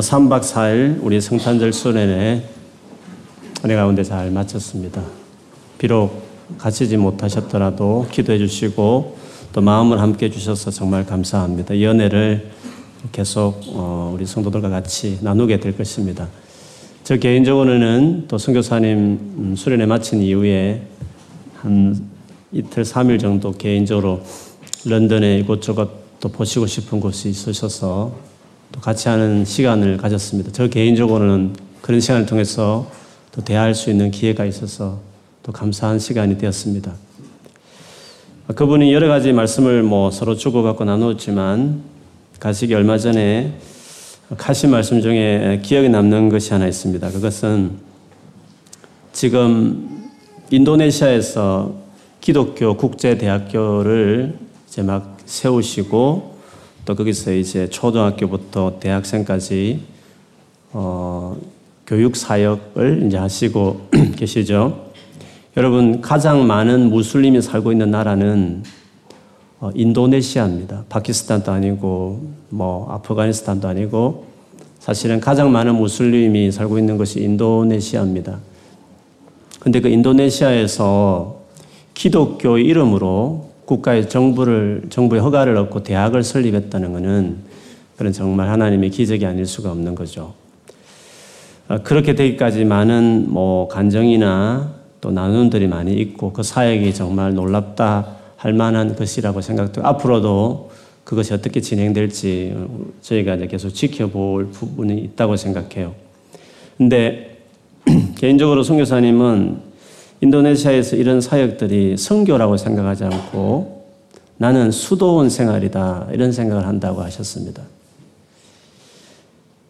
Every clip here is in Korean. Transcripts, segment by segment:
3박 4일 우리 성탄절 수련회 은혜 가운데 잘 마쳤습니다. 비록 가시지 못하셨더라도 기도해 주시고 또 마음을 함께 주셔서 정말 감사합니다. 이 은혜를 계속 어, 우리 성도들과 같이 나누게 될 것입니다. 저 개인적으로는 또 선교사님 음, 수련회 마친 이후에 한 이틀, 3일 정도 개인적으로 런던에 이곳저곳 또 보시고 싶은 곳이 있으셔서 또 같이 하는 시간을 가졌습니다. 저 개인적으로는 그런 시간을 통해서 또 대화할 수 있는 기회가 있어서 또 감사한 시간이 되었습니다. 그분이 여러 가지 말씀을 뭐 서로 주고받고 나누었지만 가시기 얼마 전에 하신 말씀 중에 기억에 남는 것이 하나 있습니다. 그것은 지금 인도네시아에서 기독교 국제대학교를 이제 막 세우시고 또 거기서 이제 초등학교부터 대학생까지 어, 교육 사역을 이제 하시고 계시죠. 여러분 가장 많은 무슬림이 살고 있는 나라는 어, 인도네시아입니다. 파키스탄도 아니고 뭐 아프가니스탄도 아니고 사실은 가장 많은 무슬림이 살고 있는 것이 인도네시아입니다. 근데 그 인도네시아에서 기독교 이름으로 국가의 정부를 정부의 허가를 얻고 대학을 설립했다는 것은 그런 정말 하나님의 기적이 아닐 수가 없는 거죠. 어, 그렇게 되기까지 많은 뭐 간정이나 또 나눔들이 많이 있고 그 사역이 정말 놀랍다 할 만한 것이라고 생각되고 앞으로도 그것이 어떻게 진행될지 저희가 이제 계속 지켜볼 부분이 있다고 생각해요. 근데 개인적으로 선교사님은 인도네시아에서 이런 사역들이 선교라고 생각하지 않고 나는 수도원 생활이다 이런 생각을 한다고 하셨습니다.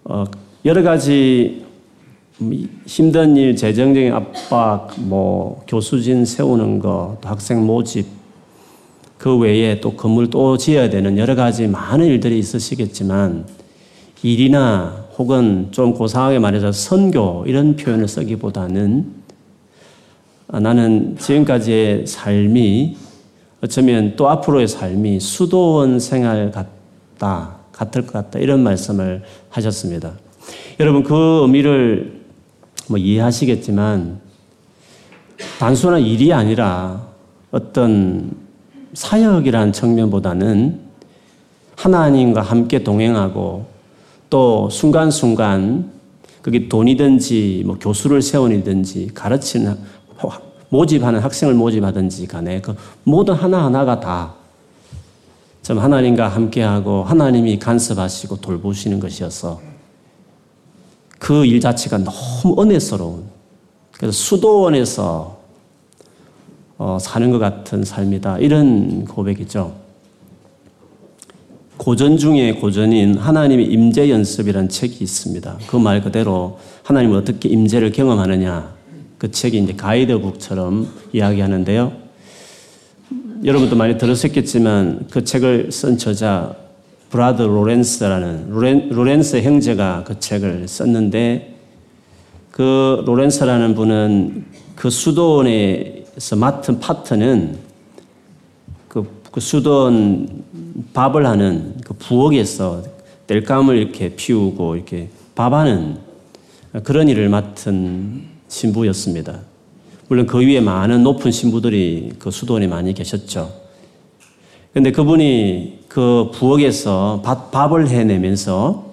어, 여러 가지 힘든 일, 재정적인 압박, 뭐 교수진 세우는 거, 또 학생 모집, 그 외에 또 건물 또 지어야 되는 여러 가지 많은 일들이 있으시겠지만 일이나 혹은 좀 고상하게 말해서 선교 이런 표현을 쓰기보다는 아, 나는 지금까지의 삶이 어쩌면 또 앞으로의 삶이 수도원 생활 같다, 같을 것 같다, 이런 말씀을 하셨습니다. 여러분, 그 의미를 뭐 이해하시겠지만, 단순한 일이 아니라 어떤 사역이라는 측면보다는 하나님과 함께 동행하고 또 순간순간 그게 돈이든지 뭐 교수를 세우든지 가르치는 모집하는 학생을 모집하든지 간에 그 모든 하나하나가 다좀 하나님과 함께하고 하나님이 간섭하시고 돌보시는 것이어서 그 일 자체가 너무 은혜스러운 그래서 수도원에서 어, 사는 것 같은 삶이다 이런 고백이죠. 고전 중에 고전인 하나님의 임재 연습이라는 책이 있습니다. 그 말 그대로 하나님은 어떻게 임재를 경험하느냐 그 책이 이제 가이드북처럼 이야기하는데요. 여러분도 많이 들으셨겠지만 그 책을 쓴 저자 brother 로렌스라는 로렌, 로렌스 형제가 그 책을 썼는데 그 로렌스라는 분은 그 수도원에서 맡은 파트는 그, 그 수도원 밥을 하는 그 부엌에서 땔감을 이렇게 피우고 이렇게 밥하는 그런 일을 맡은 신부였습니다. 물론 그 위에 많은 높은 신부들이 그 수도원에 많이 계셨죠. 근데 그분이 그 부엌에서 밥, 밥을 해내면서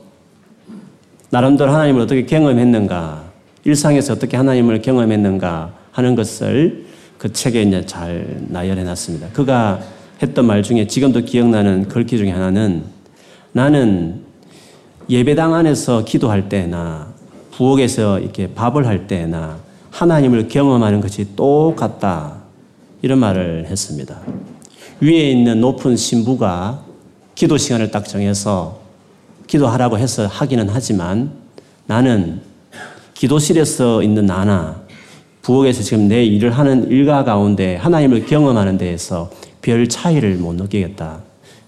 나름대로 하나님을 어떻게 경험했는가, 일상에서 어떻게 하나님을 경험했는가 하는 것을 그 책에 이제 잘 나열해 놨습니다. 그가 했던 말 중에 지금도 기억나는 글귀 중에 하나는 나는 예배당 안에서 기도할 때나 부엌에서 이렇게 밥을 할 때나 하나님을 경험하는 것이 똑같다. 이런 말을 했습니다. 위에 있는 높은 신부가 기도 시간을 딱 정해서 기도하라고 해서 하기는 하지만 나는 기도실에서 있는 나나 부엌에서 지금 내 일을 하는 일가 가운데 하나님을 경험하는 데에서 별 차이를 못 느끼겠다.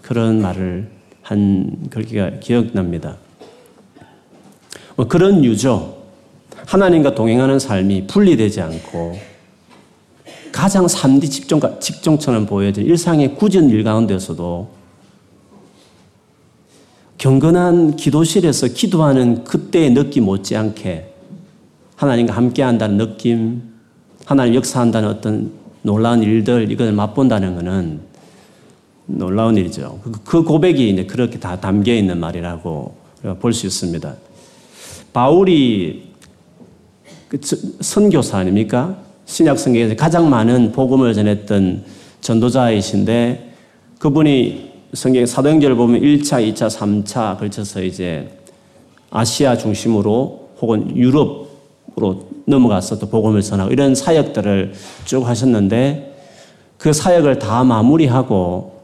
그런 말을 한 글귀가 기억납니다. 뭐 그런 유죠. 하나님과 동행하는 삶이 분리되지 않고 가장 3D 직종, 직종처럼 보여진 일상의 굳은 일 가운데서도 경건한 기도실에서 기도하는 그때의 느낌 못지않게 하나님과 함께 한다는 느낌, 하나님 역사한다는 어떤 놀라운 일들, 이걸 맛본다는 것은 놀라운 일이죠. 그, 그 고백이 이제 그렇게 다 담겨 있는 말이라고 볼 수 있습니다. 바울이 그 선교사 아닙니까? 신약 성경에서 가장 많은 복음을 전했던 전도자이신데 그분이 성경 사도행전을 보면 1차, 2차, 3차 걸쳐서 이제 아시아 중심으로 혹은 유럽으로 넘어가서 또 복음을 전하고 이런 사역들을 쭉 하셨는데 그 사역을 다 마무리하고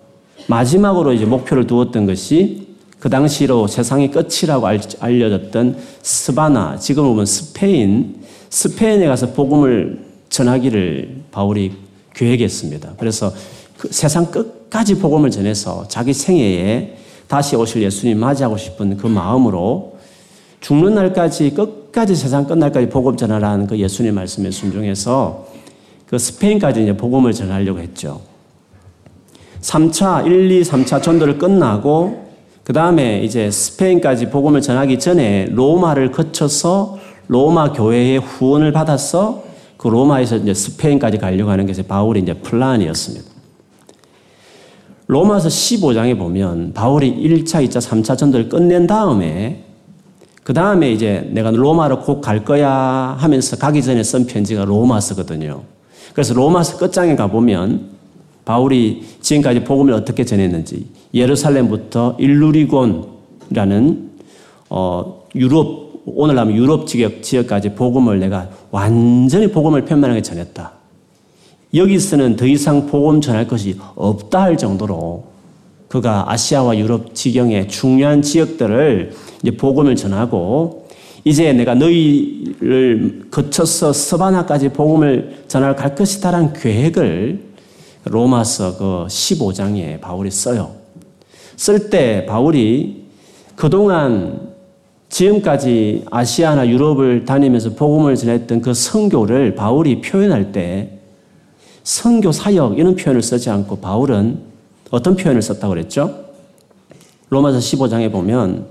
마지막으로 이제 목표를 두었던 것이 그 당시로 세상의 끝이라고 알려졌던 스바나, 지금 보면 스페인, 스페인에 가서 복음을 전하기를 바울이 계획했습니다. 그래서 그 세상 끝까지 복음을 전해서 자기 생애에 다시 오실 예수님 맞이하고 싶은 그 마음으로 죽는 날까지 끝까지 세상 끝날까지 복음 전하라는 그 예수님 말씀에 순종해서 그 스페인까지 이제 복음을 전하려고 했죠. 3차, 1, 2, 3차 전도를 끝나고 그 다음에 이제 스페인까지 복음을 전하기 전에 로마를 거쳐서 로마 교회의 후원을 받아서 그 로마에서 이제 스페인까지 가려고 하는 게 바울의 이제 플란이었습니다. 로마서 15장에 보면 바울이 1차, 2차, 3차 전도를 끝낸 다음에 그 다음에 이제 내가 로마로 곧 갈 거야 하면서 가기 전에 쓴 편지가 로마서거든요. 그래서 로마서 끝장에 가보면 바울이 지금까지 복음을 어떻게 전했는지 예루살렘부터 일루리곤이라는 어, 유럽 오늘 하면 유럽 지역 지역까지 복음을 내가 완전히 복음을 편만하게 전했다. 여기서는 더 이상 복음 전할 것이 없다 할 정도로 그가 아시아와 유럽 지경의 중요한 지역들을 이제 복음을 전하고 이제 내가 너희를 거쳐서 서바나까지 복음을 전할 갈 것이다라는 계획을 로마서 그 15장에 바울이 써요. 쓸 때 바울이 그동안 지금까지 아시아나 유럽을 다니면서 복음을 전했던 그 성교를 바울이 표현할 때 성교 사역 이런 표현을 쓰지 않고 바울은 어떤 표현을 썼다고 그랬죠? 로마서 15장에 보면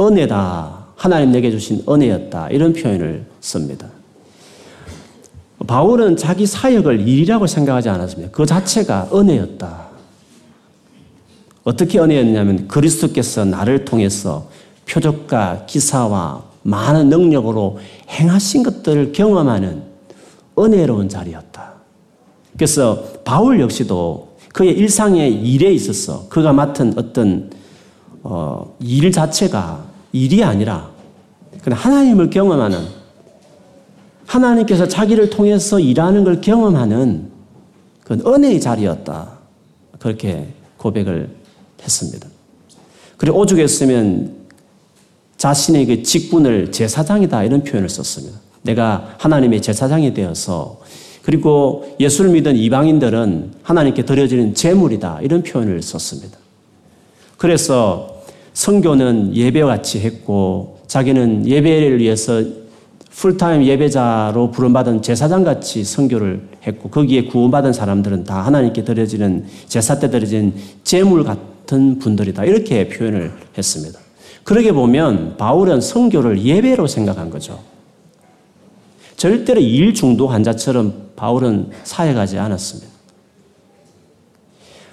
은혜다. 하나님 내게 주신 은혜였다. 이런 표현을 씁니다. 바울은 자기 사역을 일이라고 생각하지 않았습니다. 그 자체가 은혜였다. 어떻게 은혜였냐면 그리스도께서 나를 통해서 표적과 기사와 많은 능력으로 행하신 것들을 경험하는 은혜로운 자리였다. 그래서 바울 역시도 그의 일상의 일에 있어서 그가 맡은 어떤 어, 일 자체가 일이 아니라 그냥 하나님을 경험하는 하나님께서 자기를 통해서 일하는 걸 경험하는 그 은혜의 자리였다. 그렇게 고백을 했습니다. 그리고 오죽에 쓰면 자신의 그 직분을 제사장이다 이런 표현을 썼습니다. 내가 하나님의 제사장이 되어서 그리고 예수를 믿은 이방인들은 하나님께 드려지는 제물이다 이런 표현을 썼습니다. 그래서 성교는 예배같이 했고 자기는 예배를 위해서 풀타임 예배자로 부름받은 제사장 같이 선교를 했고 거기에 구원받은 사람들은 다 하나님께 드려지는 제사 때 드려진 제물 같은 분들이다. 이렇게 표현을 했습니다. 그러게 보면 바울은 선교를 예배로 생각한 거죠. 절대로 일 중독 환자처럼 바울은 사역하지 않았습니다.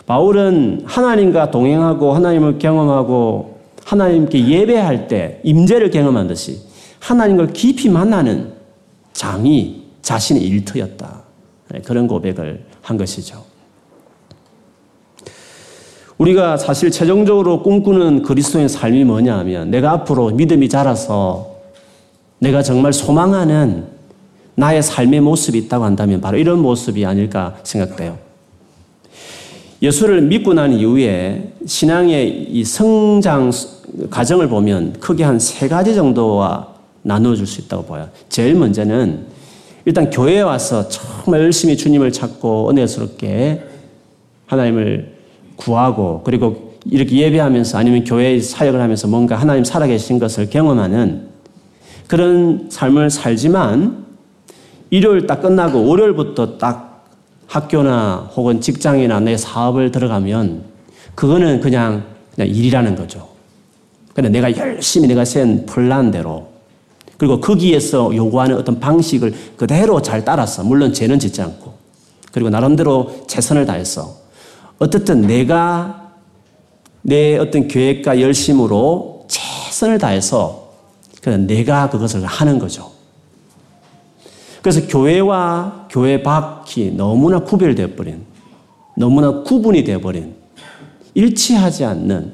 바울은 하나님과 동행하고 하나님을 경험하고 하나님께 예배할 때 임재를 경험한 듯이 하나님을 깊이 만나는 장이 자신의 일터였다. 네, 그런 고백을 한 것이죠. 우리가 사실 최종적으로 꿈꾸는 그리스도의 삶이 뭐냐 하면 내가 앞으로 믿음이 자라서 내가 정말 소망하는 나의 삶의 모습이 있다고 한다면 바로 이런 모습이 아닐까 생각돼요. 예수를 믿고 난 이후에 신앙의 이 성장 과정을 보면 크게 한 세 가지 정도와 나누어 줄 수 있다고 보여요. 제일 먼저는 일단 교회에 와서 정말 열심히 주님을 찾고 은혜스럽게 하나님을 구하고 그리고 이렇게 예배하면서 아니면 교회 사역을 하면서 뭔가 하나님 살아계신 것을 경험하는 그런 삶을 살지만 일요일 딱 끝나고 월요일부터 딱 학교나 혹은 직장이나 내 사업을 들어가면 그거는 그냥, 그냥 일이라는 거죠. 근데 내가 열심히 내가 센 플란대로 그리고 거기에서 요구하는 어떤 방식을 그대로 잘 따라서 물론 죄는 짓지 않고 그리고 나름대로 최선을 다해서 어떻든 내가 내 어떤 계획과 열심으로 최선을 다해서 그냥 내가 그것을 하는 거죠. 그래서 교회와 교회 밖이 너무나 구별되어 버린, 너무나 구분이 되어 버린, 일치하지 않는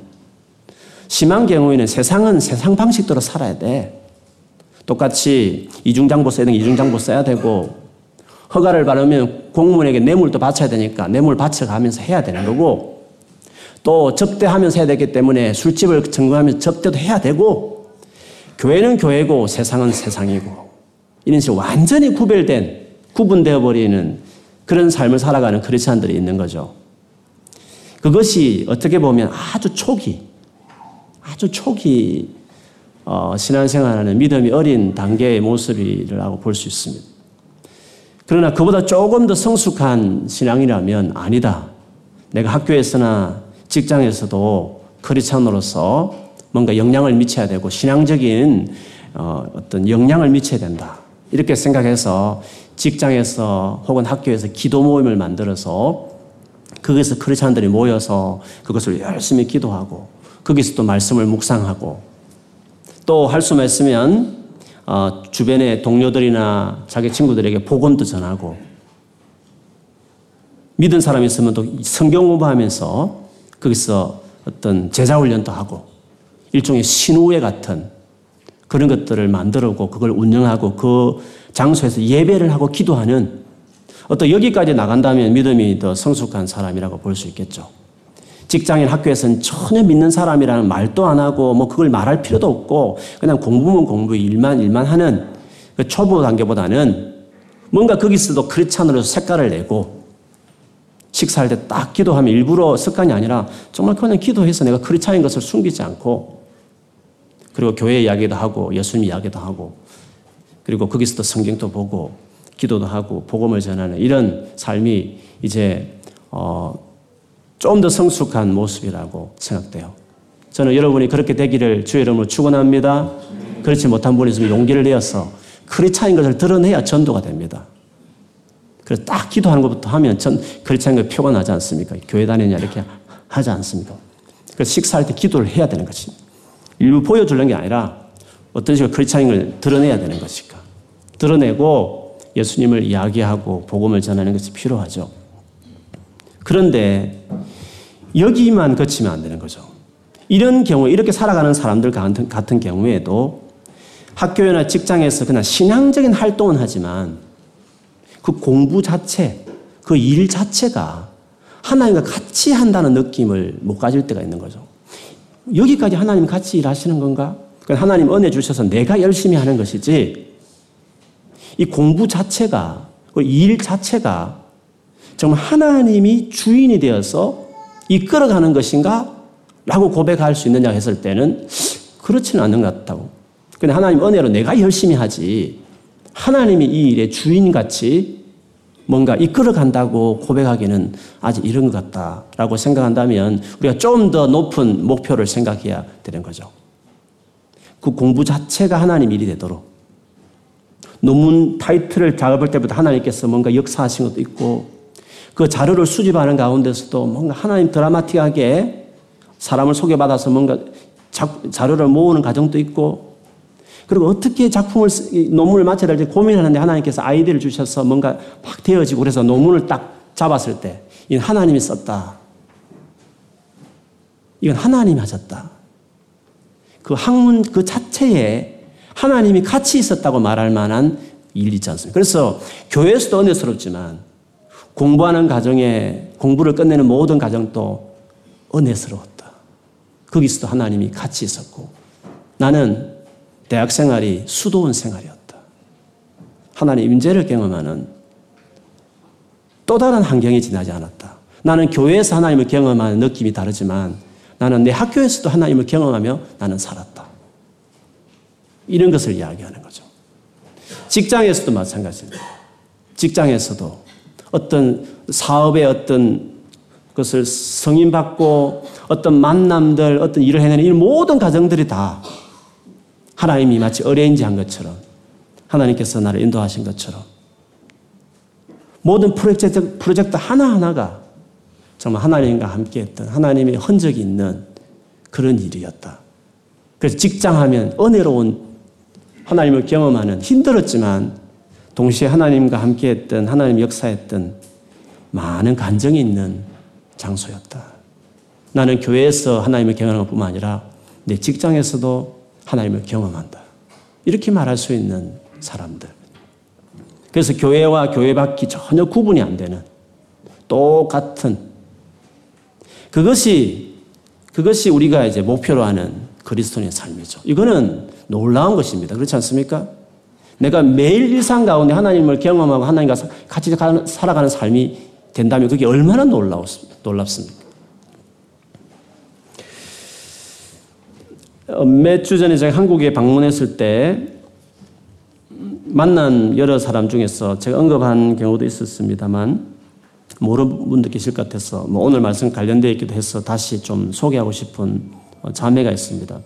심한 경우에는 세상은 세상 방식대로 살아야 돼. 똑같이 이중장보 써야 되는 이중장보 써야 되고 허가를 받으면 공무원에게 뇌물도 바쳐야 되니까 뇌물 바쳐가면서 해야 되는 거고 또 접대하면서 해야 되기 때문에 술집을 점검하면서 접대도 해야 되고 교회는 교회고 세상은 세상이고 이런 식으로 완전히 구별된 구분되어 버리는 그런 삶을 살아가는 크리스천들이 있는 거죠. 그것이 어떻게 보면 아주 초기 아주 초기 어, 신앙생활하는 믿음이 어린 단계의 모습이라고 볼 수 있습니다. 그러나 그보다 조금 더 성숙한 신앙이라면 아니다. 내가 학교에서나 직장에서도 크리스찬으로서 뭔가 영향을 미쳐야 되고 신앙적인 어, 어떤 영향을 미쳐야 된다. 이렇게 생각해서 직장에서 혹은 학교에서 기도 모임을 만들어서 거기서 크리스찬들이 모여서 그것을 열심히 기도하고 거기서 또 말씀을 묵상하고 또 할 수만 있으면 어, 주변의 동료들이나 자기 친구들에게 복음도 전하고 믿은 사람이 있으면 또 성경 공부하면서 거기서 어떤 제자 훈련도 하고 일종의 신우회 같은 그런 것들을 만들고 그걸 운영하고 그 장소에서 예배를 하고 기도하는 어떤 여기까지 나간다면 믿음이 더 성숙한 사람이라고 볼 수 있겠죠. 직장인 학교에서는 전혀 믿는 사람이라는 말도 안 하고 뭐 그걸 말할 필요도 없고 그냥 공부면 공부 일만 일만 하는 그 초보 단계보다는 뭔가 거기서도 크리스찬으로 색깔을 내고 식사할 때 딱 기도하면 일부러 습관이 아니라 정말 그냥 기도해서 내가 크리스찬인 것을 숨기지 않고 그리고 교회 이야기도 하고 예수님 이야기도 하고 그리고 거기서도 성경도 보고 기도도 하고 복음을 전하는 이런 삶이 이제 어 좀 더 성숙한 모습이라고 생각돼요. 저는 여러분이 그렇게 되기를 주의 이름으로 축원합니다. 그렇지 못한 분이 있으면 용기를 내어서 크리스찬인 것을 드러내야 전도가 됩니다. 그래서 딱 기도하는 것부터 하면 전 크리스찬인 것 표가 나지 않습니까? 교회 다니냐 이렇게 하지 않습니까? 그래서 식사할 때 기도를 해야 되는 것이 일부 보여주는 게 아니라 어떤 식으로 크리스찬인 걸 드러내야 되는 것일까? 드러내고 예수님을 이야기하고 복음을 전하는 것이 필요하죠. 그런데 여기만 거치면 안 되는 거죠. 이런 경우, 이렇게 살아가는 사람들 같은, 같은 경우에도 학교나 직장에서 그냥 신앙적인 활동은 하지만 그 공부 자체, 그 일 자체가 하나님과 같이 한다는 느낌을 못 가질 때가 있는 거죠. 여기까지 하나님 같이 일하시는 건가? 하나님 은혜 주셔서 내가 열심히 하는 것이지, 이 공부 자체가, 그 일 자체가 정말 하나님이 주인이 되어서 이끌어가는 것인가? 라고 고백할 수 있느냐 했을 때는 그렇지는 않는 것 같다고. 근데 하나님 은혜로 내가 열심히 하지 하나님이 이 일의 주인같이 뭔가 이끌어간다고 고백하기는 아직 이른 것 같다라고 생각한다면 우리가 좀 더 높은 목표를 생각해야 되는 거죠. 그 공부 자체가 하나님 일이 되도록 논문 타이틀을 작업할 때부터 하나님께서 뭔가 역사하신 것도 있고 그 자료를 수집하는 가운데서도 뭔가 하나님 드라마틱하게 사람을 소개받아서 뭔가 자료를 모으는 과정도 있고 그리고 어떻게 작품을 논문을 마쳐야 될지 고민하는데 하나님께서 아이디어를 주셔서 뭔가 막 되어지고 그래서 논문을 딱 잡았을 때 이건 하나님이 썼다. 이건 하나님이 하셨다. 그 학문 그 자체에 하나님이 같이 있었다고 말할 만한 일이 있지 않습니까? 그래서 교회에서도 은혜스럽지만 공부하는 과정에 공부를 끝내는 모든 과정도 은혜스러웠다. 거기서도 하나님이 같이 있었고 나는 대학 생활이 수도원 생활이었다. 하나님 임재를 경험하는 또 다른 환경이 지나지 않았다. 나는 교회에서 하나님을 경험하는 느낌이 다르지만 나는 내 학교에서도 하나님을 경험하며 나는 살았다. 이런 것을 이야기하는 거죠. 직장에서도 마찬가지입니다. 직장에서도 어떤 사업의 어떤 그것을 성인받고 어떤 만남들, 어떤 일을 해내는 이 모든 가정들이 다 하나님이 마치 어레인지 한 것처럼 하나님께서 나를 인도하신 것처럼 모든 프로젝트, 프로젝트 하나하나가 정말 하나님과 함께 했던 하나님의 흔적이 있는 그런 일이었다. 그래서 직장하면 은혜로운 하나님을 경험하는 힘들었지만 동시에 하나님과 함께 했던 하나님 역사했던 많은 간정이 있는 장소였다. 나는 교회에서 하나님을 경험하는 것뿐만 아니라 내 직장에서도 하나님을 경험한다. 이렇게 말할 수 있는 사람들. 그래서 교회와 교회 밖이 전혀 구분이 안 되는 똑같은 그것이 그것이 우리가 이제 목표로 하는 그리스도인의 삶이죠. 이거는 놀라운 것입니다. 그렇지 않습니까? 내가 매일 일상 가운데 하나님을 경험하고 하나님과 같이 살아가는 삶이 된다면 그게 얼마나 놀랍습니까? 어, 몇주 전에 제가 한국에 방문했을 때 만난 여러 사람 중에서 제가 언급한 경우도 있었습니다만 모르는 분도 계실 것 같아서 뭐 오늘 말씀 관련되어 있기도 해서 다시 좀 소개하고 싶은 어, 자매가 있습니다.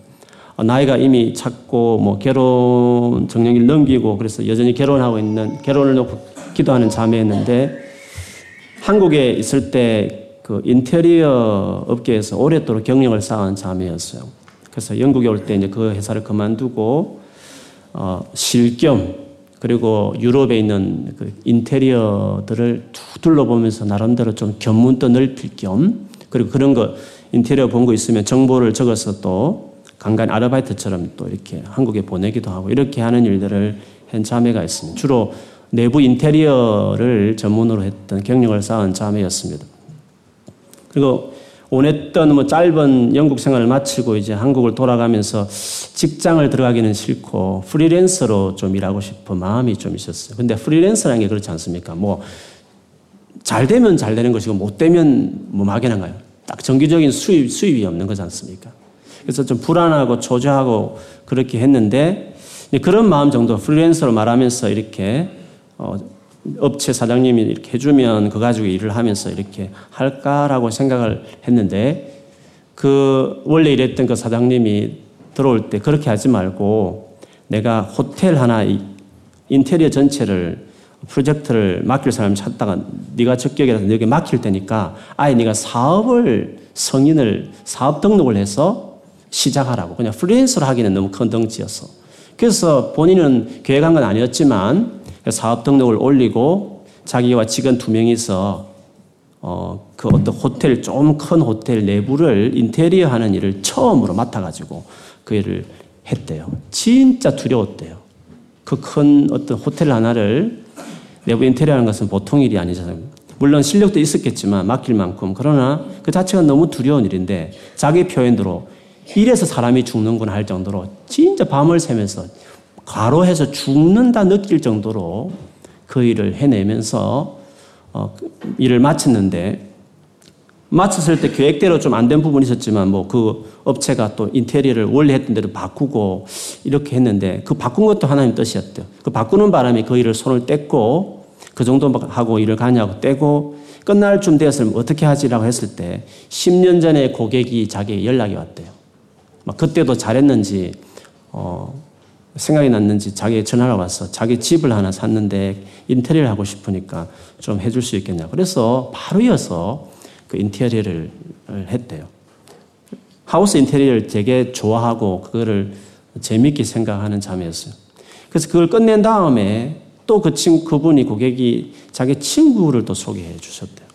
어, 나이가 이미 작고 뭐 결혼 정년기를 넘기고 그래서 여전히 결혼하고 있는 결혼을 놓고 기도하는 자매였는데 한국에 있을 때 그 인테리어 업계에서 오랫도록 경력을 쌓은 자매였어요. 그래서 영국에 올 때 이제 그 회사를 그만두고 어, 실겸 그리고 유럽에 있는 그 인테리어들을 툭 둘러보면서 나름대로 좀 견문도 넓힐 겸 그리고 그런 거 인테리어 본 거 있으면 정보를 적어서 또 간간 아르바이트처럼 또 이렇게 한국에 보내기도 하고 이렇게 하는 일들을 한 자매가 있습니다. 주로 내부 인테리어를 전문으로 했던 경력을 쌓은 자매였습니다. 그리고 원했던 뭐 짧은 영국 생활을 마치고 이제 한국을 돌아가면서 직장을 들어가기는 싫고 프리랜서로 좀 일하고 싶은 마음이 좀 있었어요. 근데 프리랜서라는 게 그렇지 않습니까? 뭐 잘 되면 잘 되는 것이고 못 되면 뭐 막연한가요? 딱 정기적인 수입, 수입이 없는 거지 않습니까? 그래서 좀 불안하고 초조하고 그렇게 했는데 그런 마음 정도 프리랜서로 말하면서 이렇게 어, 업체 사장님이 이렇게 해주면 그 가지고 일을 하면서 이렇게 할까라고 생각을 했는데 그 원래 일했던 그 사장님이 들어올 때 그렇게 하지 말고 내가 호텔 하나 인테리어 전체를 프로젝트를 맡길 사람 찾다가 네가 적격이라서 너에게 맡길 테니까 아예 네가 사업을 성인을 사업 등록을 해서 시작하라고 그냥 프리랜서로 하기는 너무 큰 덩치였어. 그래서 본인은 계획한 건 아니었지만 사업 등록을 올리고 자기와 직원 두 명이서 어, 그 어떤 호텔, 좀 큰 호텔 내부를 인테리어 하는 일을 처음으로 맡아가지고 그 일을 했대요. 진짜 두려웠대요. 그 큰 어떤 호텔 하나를 내부 인테리어 하는 것은 보통 일이 아니잖아요. 물론 실력도 있었겠지만 맡길 만큼. 그러나 그 자체가 너무 두려운 일인데 자기 표현대로 이래서 사람이 죽는구나 할 정도로 진짜 밤을 새면서 과로해서 죽는다 느낄 정도로 그 일을 해내면서 어, 그 일을 마쳤는데 마쳤을 때 계획대로 좀 안 된 부분이 있었지만 뭐 그 업체가 또 인테리어를 원래 했던 대로 바꾸고 이렇게 했는데 그 바꾼 것도 하나님 뜻이었대요. 그 바꾸는 바람에 그 일을 손을 뗐고 그 정도 하고 일을 가냐고 떼고 끝날 쯤 되었으면 어떻게 하지라고 했을 때 10년 전에 고객이 자기에게 연락이 왔대요. 막 그때도 잘했는지 어, 생각이 났는지 자기 전화가 와서 자기 집을 하나 샀는데 인테리어를 하고 싶으니까 좀 해줄 수 있겠냐. 그래서 바로 이어서 그 인테리어를 했대요. 하우스 인테리어를 되게 좋아하고 그거를 재밌게 생각하는 자매였어요. 그래서 그걸 끝낸 다음에 또 그 친, 그분이 고객이 자기 친구를 또 소개해 주셨대요.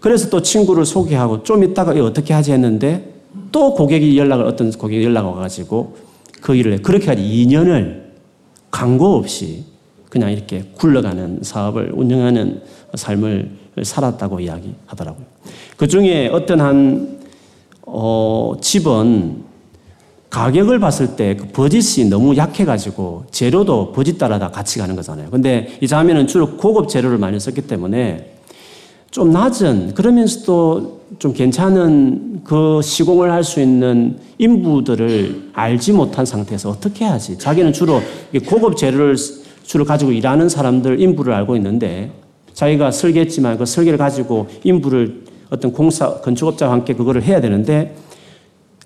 그래서 또 친구를 소개하고 좀 있다가 어떻게 하지 했는데 또 고객이 연락을, 어떤 고객이 연락 와가지고 그 일을 그렇게 하지 2년을 광고 없이 그냥 이렇게 굴러가는 사업을 운영하는 삶을 살았다고 이야기하더라고요. 그 중에 어떤 한, 어, 집은 가격을 봤을 때 그 버짓이 너무 약해가지고 재료도 버짓 따라 다 같이 가는 거잖아요. 근데 이 자매는 주로 고급 재료를 많이 썼기 때문에 좀 낮은 그러면서도 좀 괜찮은 그 시공을 할 수 있는 인부들을 알지 못한 상태에서 어떻게 하지? 자기는 주로 고급 재료를 주로 가지고 일하는 사람들 인부를 알고 있는데 자기가 설계했지만 그 설계를 가지고 인부를 어떤 공사 건축업자와 함께 그거를 해야 되는데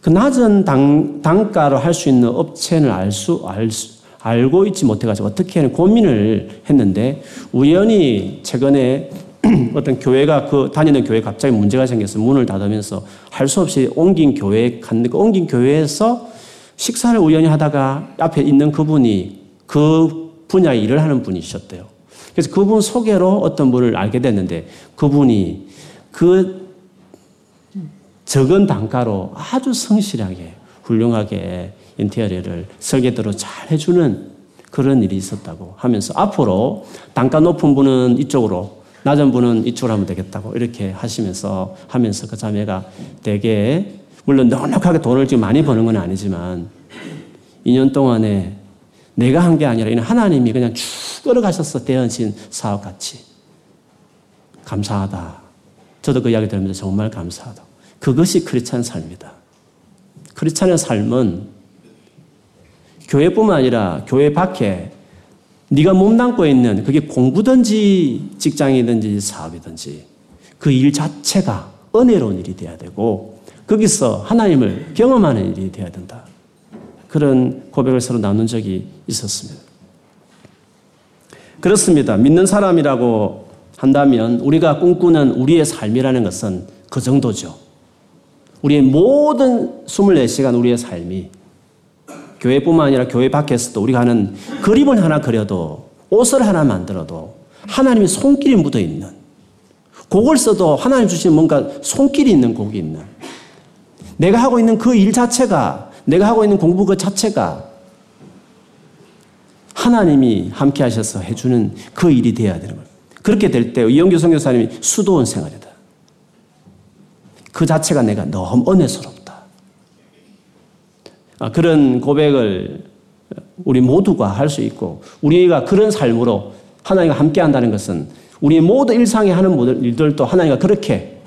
그 낮은 당, 단가로 할 수 있는 업체는 알 수, 알 수, 알고 있지 못해가지고 어떻게 하는 고민을 했는데 우연히 최근에 어떤 교회가 그 다니는 교회 갑자기 문제가 생겨서 문을 닫으면서 할 수 없이 옮긴 교회에 갔는데 그 옮긴 교회에서 식사를 우연히 하다가 앞에 있는 그분이 그 분야의 일을 하는 분이셨대요. 그래서 그분 소개로 어떤 분을 알게 됐는데 그분이 그 적은 단가로 아주 성실하게 훌륭하게 인테리어를 설계대로 잘 해주는 그런 일이 있었다고 하면서 앞으로 단가 높은 분은 이쪽으로 낮은 분은 이쪽으로 하면 되겠다고 이렇게 하시면서 하면서 그 자매가 되게 물론 넉넉하게 돈을 지금 많이 버는 건 아니지만 2년 동안에 내가 한 게 아니라 이는 하나님이 그냥 쭉 끌어가셔서 대언신 사업 같이 감사하다. 저도 그 이야기 들으면서 정말 감사하다. 그것이 크리스찬 삶이다. 크리스찬의 삶은 교회뿐만 아니라 교회 밖에 네가 몸담고 있는 그게 공부든지 직장이든지 사업이든지 그 일 자체가 은혜로운 일이 돼야 되고 거기서 하나님을 경험하는 일이 돼야 된다. 그런 고백을 서로 나눈 적이 있었습니다. 그렇습니다. 믿는 사람이라고 한다면 우리가 꿈꾸는 우리의 삶이라는 것은 그 정도죠. 우리의 모든 24시간 우리의 삶이 교회뿐만 아니라 교회 밖에서도 우리가 하는 그림을 하나 그려도 옷을 하나 만들어도 하나님의 손길이 묻어 있는 곡을 써도 하나님 주신 뭔가 손길이 있는 곡이 있는 내가 하고 있는 그 일 자체가 내가 하고 있는 공부 그 자체가 하나님이 함께 하셔서 해주는 그 일이 되어야 되는 거예요. 그렇게 될 때 이영규 선교사님이 수도원 생활이다. 그 자체가 내가 너무 은혜스럽다. 아, 그런 고백을 우리 모두가 할 수 있고 우리가 그런 삶으로 하나님과 함께 한다는 것은 우리 모두 일상에 하는 일들도 하나님과 그렇게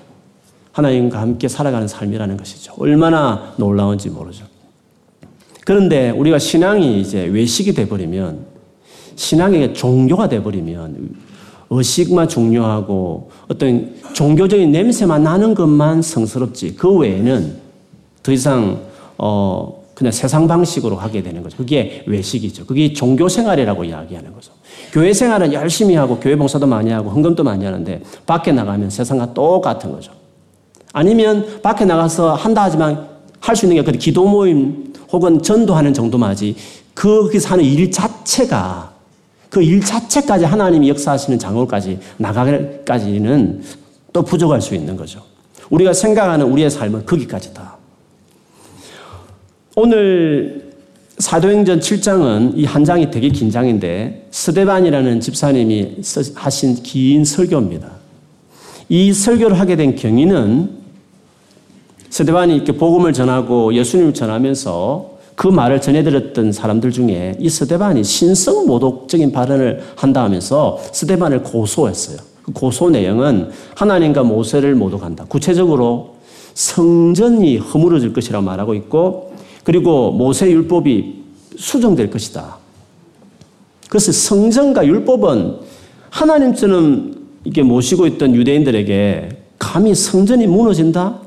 하나님과 함께 살아가는 삶이라는 것이죠. 얼마나 놀라운지 모르죠. 그런데 우리가 신앙이 이제 외식이 돼버리면 신앙의 종교가 돼버리면 의식만 중요하고 어떤 종교적인 냄새만 나는 것만 성스럽지 그 외에는 더 이상 어 그냥 세상 방식으로 하게 되는 거죠. 그게 외식이죠. 그게 종교 생활이라고 이야기하는 거죠. 교회 생활은 열심히 하고 교회 봉사도 많이 하고 헌금도 많이 하는데 밖에 나가면 세상과 똑같은 거죠. 아니면 밖에 나가서 한다 하지만 할 수 있는 게 기도 모임 혹은 전도하는 정도만 하지 거기서 하는 일 자체가 그 일 자체까지 하나님이 역사하시는 장로까지 나가기까지는 또 부족할 수 있는 거죠. 우리가 생각하는 우리의 삶은 거기까지다. 오늘 사도행전 7장은 이 한 장이 되게 긴 장인데 스데반이라는 집사님이 하신 긴 설교입니다. 이 설교를 하게 된 경위는 스데반이 이렇게 복음을 전하고 예수님을 전하면서 그 말을 전해들었던 사람들 중에 이 스데반이 신성 모독적인 발언을 한다 하면서 스데반을 고소했어요. 그 고소 내용은 하나님과 모세를 모독한다. 구체적으로 성전이 허물어질 것이라고 말하고 있고 그리고 모세 율법이 수정될 것이다. 그래서 성전과 율법은 하나님처럼 이렇게 모시고 있던 유대인들에게 감히 성전이 무너진다?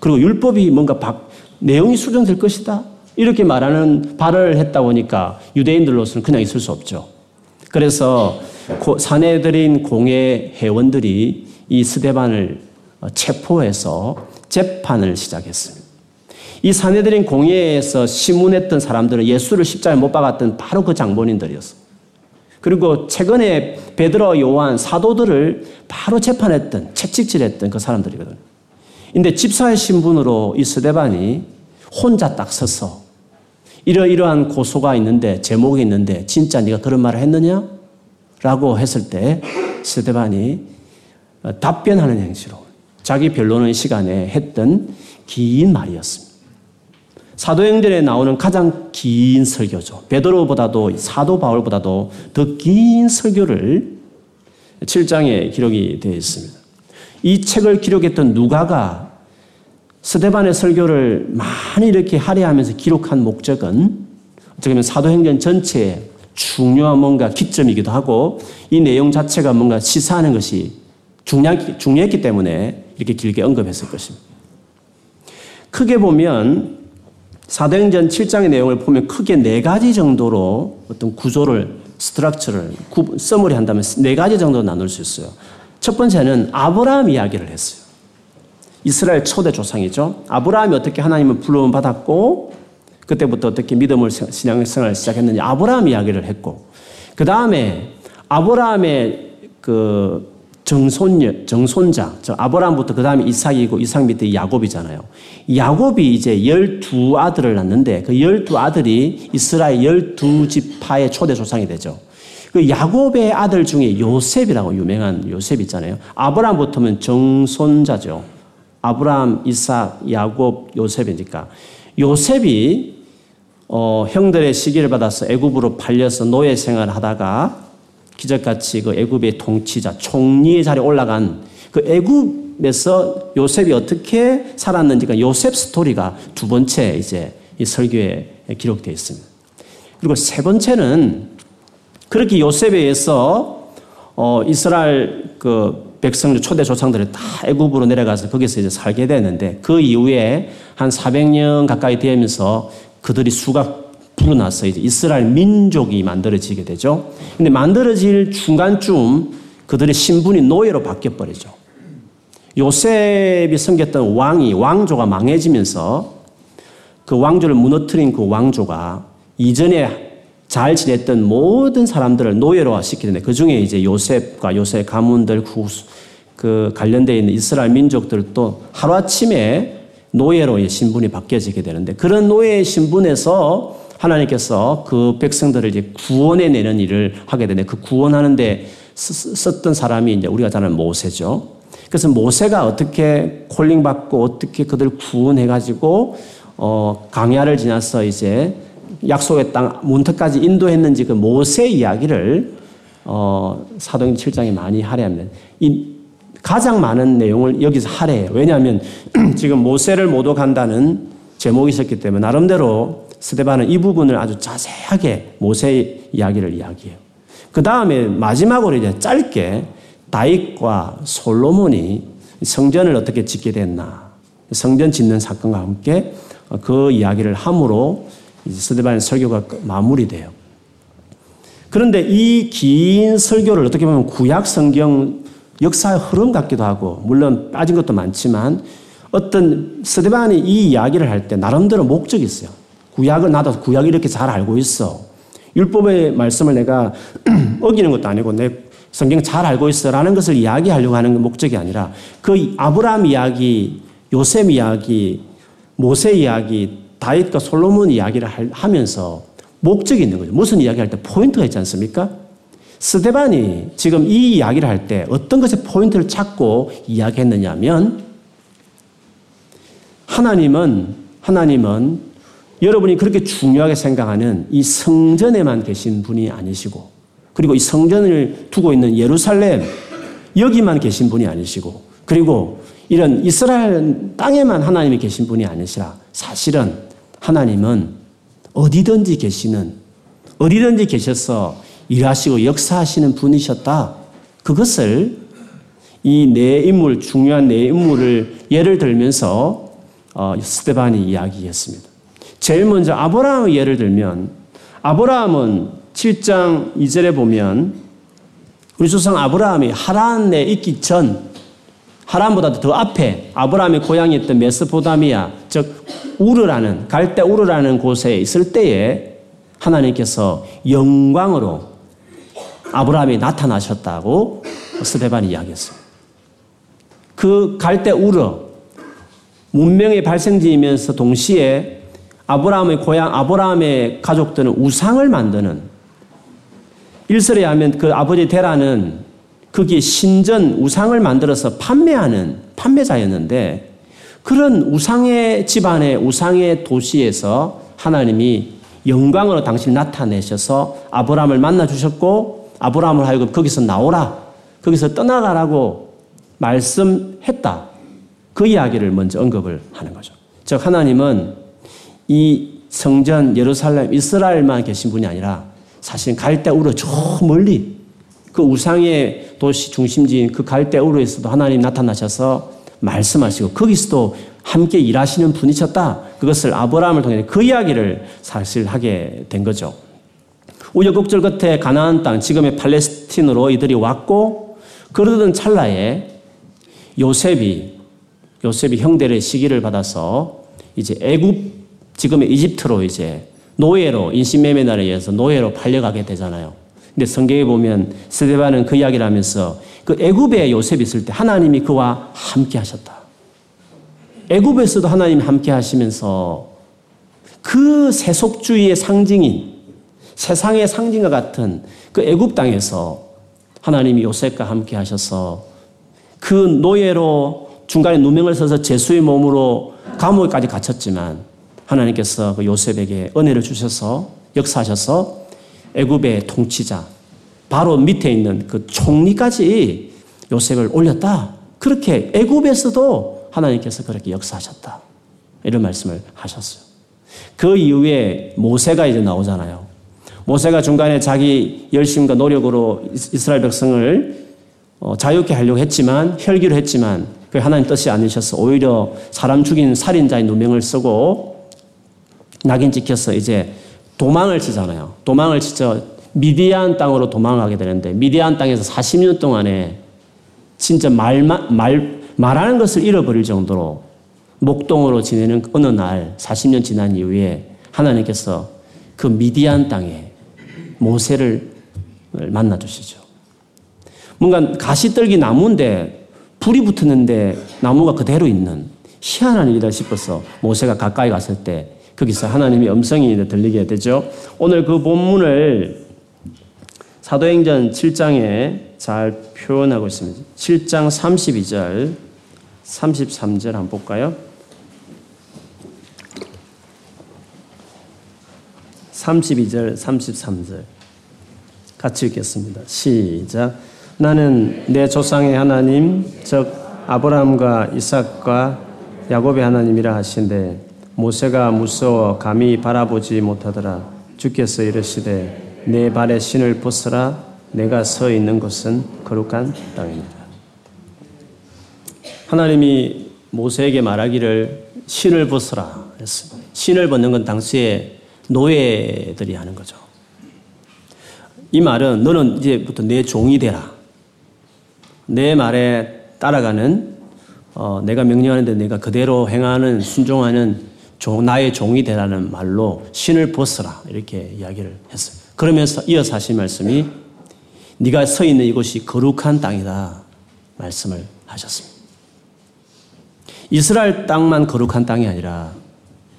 그리고 율법이 뭔가 박, 내용이 수정될 것이다? 이렇게 말하는 발언을 했다 보니까 유대인들로서는 그냥 있을 수 없죠. 그래서 사내들인 공예 회원들이 이 스데반을 체포해서 재판을 시작했습니다. 이 사내들인 공예에서 시문했던 사람들은 예수를 십자가에 못 박았던 바로 그 장본인들이었어. 그리고 최근에 베드로, 요한, 사도들을 바로 재판했던, 채찍질했던 그 사람들이거든. 근데 집사의 신분으로 이 스데반이 혼자 딱 서서 이러이러한 고소가 있는데 제목이 있는데 진짜 네가 그런 말을 했느냐? 라고 했을 때 스데반이 답변하는 행시로 자기 변론의 시간에 했던 긴 말이었습니다. 사도행전에 나오는 가장 긴 설교죠. 베드로보다도 사도 바울보다도 더 긴 설교를 7장에 기록이 되어 있습니다. 이 책을 기록했던 누가가 스데반의 설교를 많이 이렇게 할애하면서 기록한 목적은 어떻게 보면 사도행전 전체에 중요한 뭔가 기점이기도 하고 이 내용 자체가 뭔가 시사하는 것이 중요했기 때문에 이렇게 길게 언급했을 것입니다. 크게 보면 사도행전 7장의 내용을 보면 크게 네 가지 정도로 어떤 구조를 스트럭처를 써머리 한다면 네 가지 정도 나눌 수 있어요. 첫 번째는 아브라함 이야기를 했어요. 이스라엘 초대 조상이죠. 아브라함이 어떻게 하나님을 불러온 받았고 그때부터 어떻게 믿음을 신앙생활을 시작했는지 아브라함 이야기를 했고 그 다음에 아브라함의 그 정손녀, 정손자, 저 아브라함부터 그 다음에 이삭이고 이삭 밑에 야곱이잖아요. 야곱이 이제 열두 아들을 낳는데 그 열두 아들이 이스라엘 열두 지파의 초대 조상이 되죠. 그 야곱의 아들 중에 요셉이라고 유명한 요셉 있잖아요. 아브라함부터는 정손자죠. 아브라함, 이삭, 야곱, 요셉이니까 요셉이 어, 형들의 시기를 받아서 애굽으로 팔려서 노예 생활을 하다가 기적같이 그 애굽의 통치자 총리의 자리에 올라간 그 애굽에서 요셉이 어떻게 살았는지가 요셉 스토리가 두 번째 이제 이 설교에 기록되어 있습니다. 그리고 세 번째는 그렇게 요셉에 의해서 어, 이스라엘 그 백성 초대 조상들이 다 애굽으로 내려가서 거기서 이제 살게 되는데 그 이후에 한 400년 가까이 되면서 그들이 수가 불어나서 이제 이스라엘 민족이 만들어지게 되죠. 근데 만들어질 중간쯤 그들의 신분이 노예로 바뀌어 버리죠. 요셉이 섬겼던 왕이 왕조가 망해지면서 그 왕조를 무너뜨린 그 왕조가 이전에 잘 지냈던 모든 사람들을 노예로 시키는데 그 중에 이제 요셉과 요셉 가문들 그 관련되어 있는 이스라엘 민족들도 하루아침에 노예로의 신분이 바뀌어지게 되는데 그런 노예의 신분에서 하나님께서 그 백성들을 이제 구원해 내는 일을 하게 되는데 그 구원하는데 썼던 사람이 이제 우리가 잘 아는 모세죠. 그래서 모세가 어떻게 콜링 받고 어떻게 그들 구원해 가지고 어 강야를 지나서 이제 약속의 땅 문턱까지 인도했는지 그 모세 이야기를 어 사도행 7장에 많이 하려면 이 가장 많은 내용을 여기서 하래요. 왜냐하면 지금 모세를 모독한다는 제목이 있었기 때문에 나름대로 스테반은 이 부분을 아주 자세하게 모세의 이야기를 이야기해요. 그 다음에 마지막으로 이제 짧게 다윗과 솔로몬이 성전을 어떻게 짓게 됐나. 성전 짓는 사건과 함께 그 이야기를 함으로 스테반의 설교가 마무리돼요. 그런데 이 긴 설교를 어떻게 보면 구약 성경 역사의 흐름 같기도 하고, 물론 빠진 것도 많지만, 어떤 스데반이 이 이야기를 할 때 나름대로 목적이 있어요. 구약을 나도 구약 이렇게 잘 알고 있어. 율법의 말씀을 내가 어기는 것도 아니고 내 성경 잘 알고 있어라는 것을 이야기하려고 하는 목적이 아니라 그 아브라함 이야기, 요셉 이야기, 모세 이야기, 다윗과 솔로몬 이야기를 하면서 목적이 있는 거죠. 무슨 이야기할 때 포인트가 있지 않습니까? 스데반이 지금 이 이야기를 할 때 어떤 것에 포인트를 찾고 이야기했느냐면 하나님은 하나님은 여러분이 그렇게 중요하게 생각하는 이 성전에만 계신 분이 아니시고 그리고 이 성전을 두고 있는 예루살렘 여기만 계신 분이 아니시고 그리고 이런 이스라엘 땅에만 하나님이 계신 분이 아니시라 사실은 하나님은 어디든지 계시는 어디든지 계셔서 일하시고 역사하시는 분이셨다. 그것을 이네 인물, 중요한 네 인물을 예를 들면서 어, 스테반이 이야기했습니다. 제일 먼저 아브라함의 예를 들면 아브라함은 7장 2절에 보면 우리 조상 아브라함이 하란에 있기 전 하란보다 더 앞에 아브라함의 고향이었던 메스포다미아 즉 우르라는 갈대 우르라는 곳에 있을 때에 하나님께서 영광으로 아브라함이 나타나셨다고 스테반이 이야기했습니다. 그 갈대 우르 문명의 발생지이면서 동시에 아브라함의 고향 아브라함의 가족들은 우상을 만드는 일설에 하면 그 아버지 데라는 거기에 신전 우상을 만들어서 판매하는 판매자였는데 그런 우상의 집안의 우상의 도시에서 하나님이 영광으로 당신 나타내셔서 아브라함을 만나 주셨고 아브라함을 하여금 거기서 나오라 거기서 떠나가라고 말씀했다. 그 이야기를 먼저 언급을 하는 거죠. 즉 하나님은 이 성전 예루살렘 이스라엘만 계신 분이 아니라 사실 갈대우르 저 멀리 그 우상의 도시 중심지인 그 갈대우르에서도 하나님 나타나셔서 말씀하시고 거기서도 함께 일하시는 분이셨다. 그것을 아브라함을 통해 그 이야기를 사실 하게 된 거죠. 우여곡절 끝에 가나안 땅, 지금의 팔레스틴으로 이들이 왔고 그러던 찰나에 요셉이 요셉이 형들의 시기를 받아서 이제 애굽 지금의 이집트로 이제 노예로 인신매매 날에 의해서 노예로 팔려가게 되잖아요. 근데 성경에 보면 스데반은 그 이야기를 하면서 그 애굽에 요셉이 있을 때 하나님이 그와 함께 하셨다. 애굽에서도 하나님이 함께 하시면서 그 세속주의의 상징인 세상의 상징과 같은 그 애굽 땅에서 하나님이 요셉과 함께 하셔서 그 노예로 중간에 누명을 써서 제수의 몸으로 감옥에까지 갇혔지만 하나님께서 그 요셉에게 은혜를 주셔서 역사하셔서 애굽의 통치자 바로 밑에 있는 그 총리까지 요셉을 올렸다. 그렇게 애굽에서도 하나님께서 그렇게 역사하셨다. 이런 말씀을 하셨어요. 그 이후에 모세가 이제 나오잖아요. 모세가 중간에 자기 열심과 노력으로 이스라엘 백성을 어, 자유케 하려고 했지만 혈기로 했지만 그 하나님 뜻이 아니셔서 오히려 사람 죽인 살인자의 누명을 쓰고 낙인 찍혀서 이제 도망을 치잖아요. 도망을 치죠. 미디안 땅으로 도망가게 되는데 미디안 땅에서 40년 동안에 진짜 말만 말 말하는 것을 잃어버릴 정도로 목동으로 지내는 어느 날 40년 지난 이후에 하나님께서 그 미디안 땅에 모세를 만나 주시죠. 뭔가 가시떨기 나무인데 불이 붙었는데 나무가 그대로 있는 희한한 일이다 싶어서 모세가 가까이 갔을 때 거기서 하나님의 음성이 들리게 되죠. 오늘 그 본문을 사도행전 7장에 잘 표현하고 있습니다. 7장 32절, 33절 한번 볼까요? 32절, 33절. 같이 읽겠습니다. 시작. 나는 내 조상의 하나님, 즉 아브라함과 이삭과 야곱의 하나님이라 하신데 모세가 무서워 감히 바라보지 못하더라. 주께서 이르시되 내 발에 신을 벗으라. 내가 서 있는 곳은 거룩한 땅입니다. 하나님이 모세에게 말하기를 신을 벗으라 했습니다. 신을 벗는 건 당시에 노예들이 하는 거죠. 이 말은 너는 이제부터 내 종이 되라. 내 말에 따라가는 어, 내가 명령하는데 내가 그대로 행하는 순종하는 종, 나의 종이 되라는 말로 신을 벗으라 이렇게 이야기를 했어요. 그러면서 이어서 하신 말씀이 네가 서 있는 이곳이 거룩한 땅이다 말씀을 하셨습니다. 이스라엘 땅만 거룩한 땅이 아니라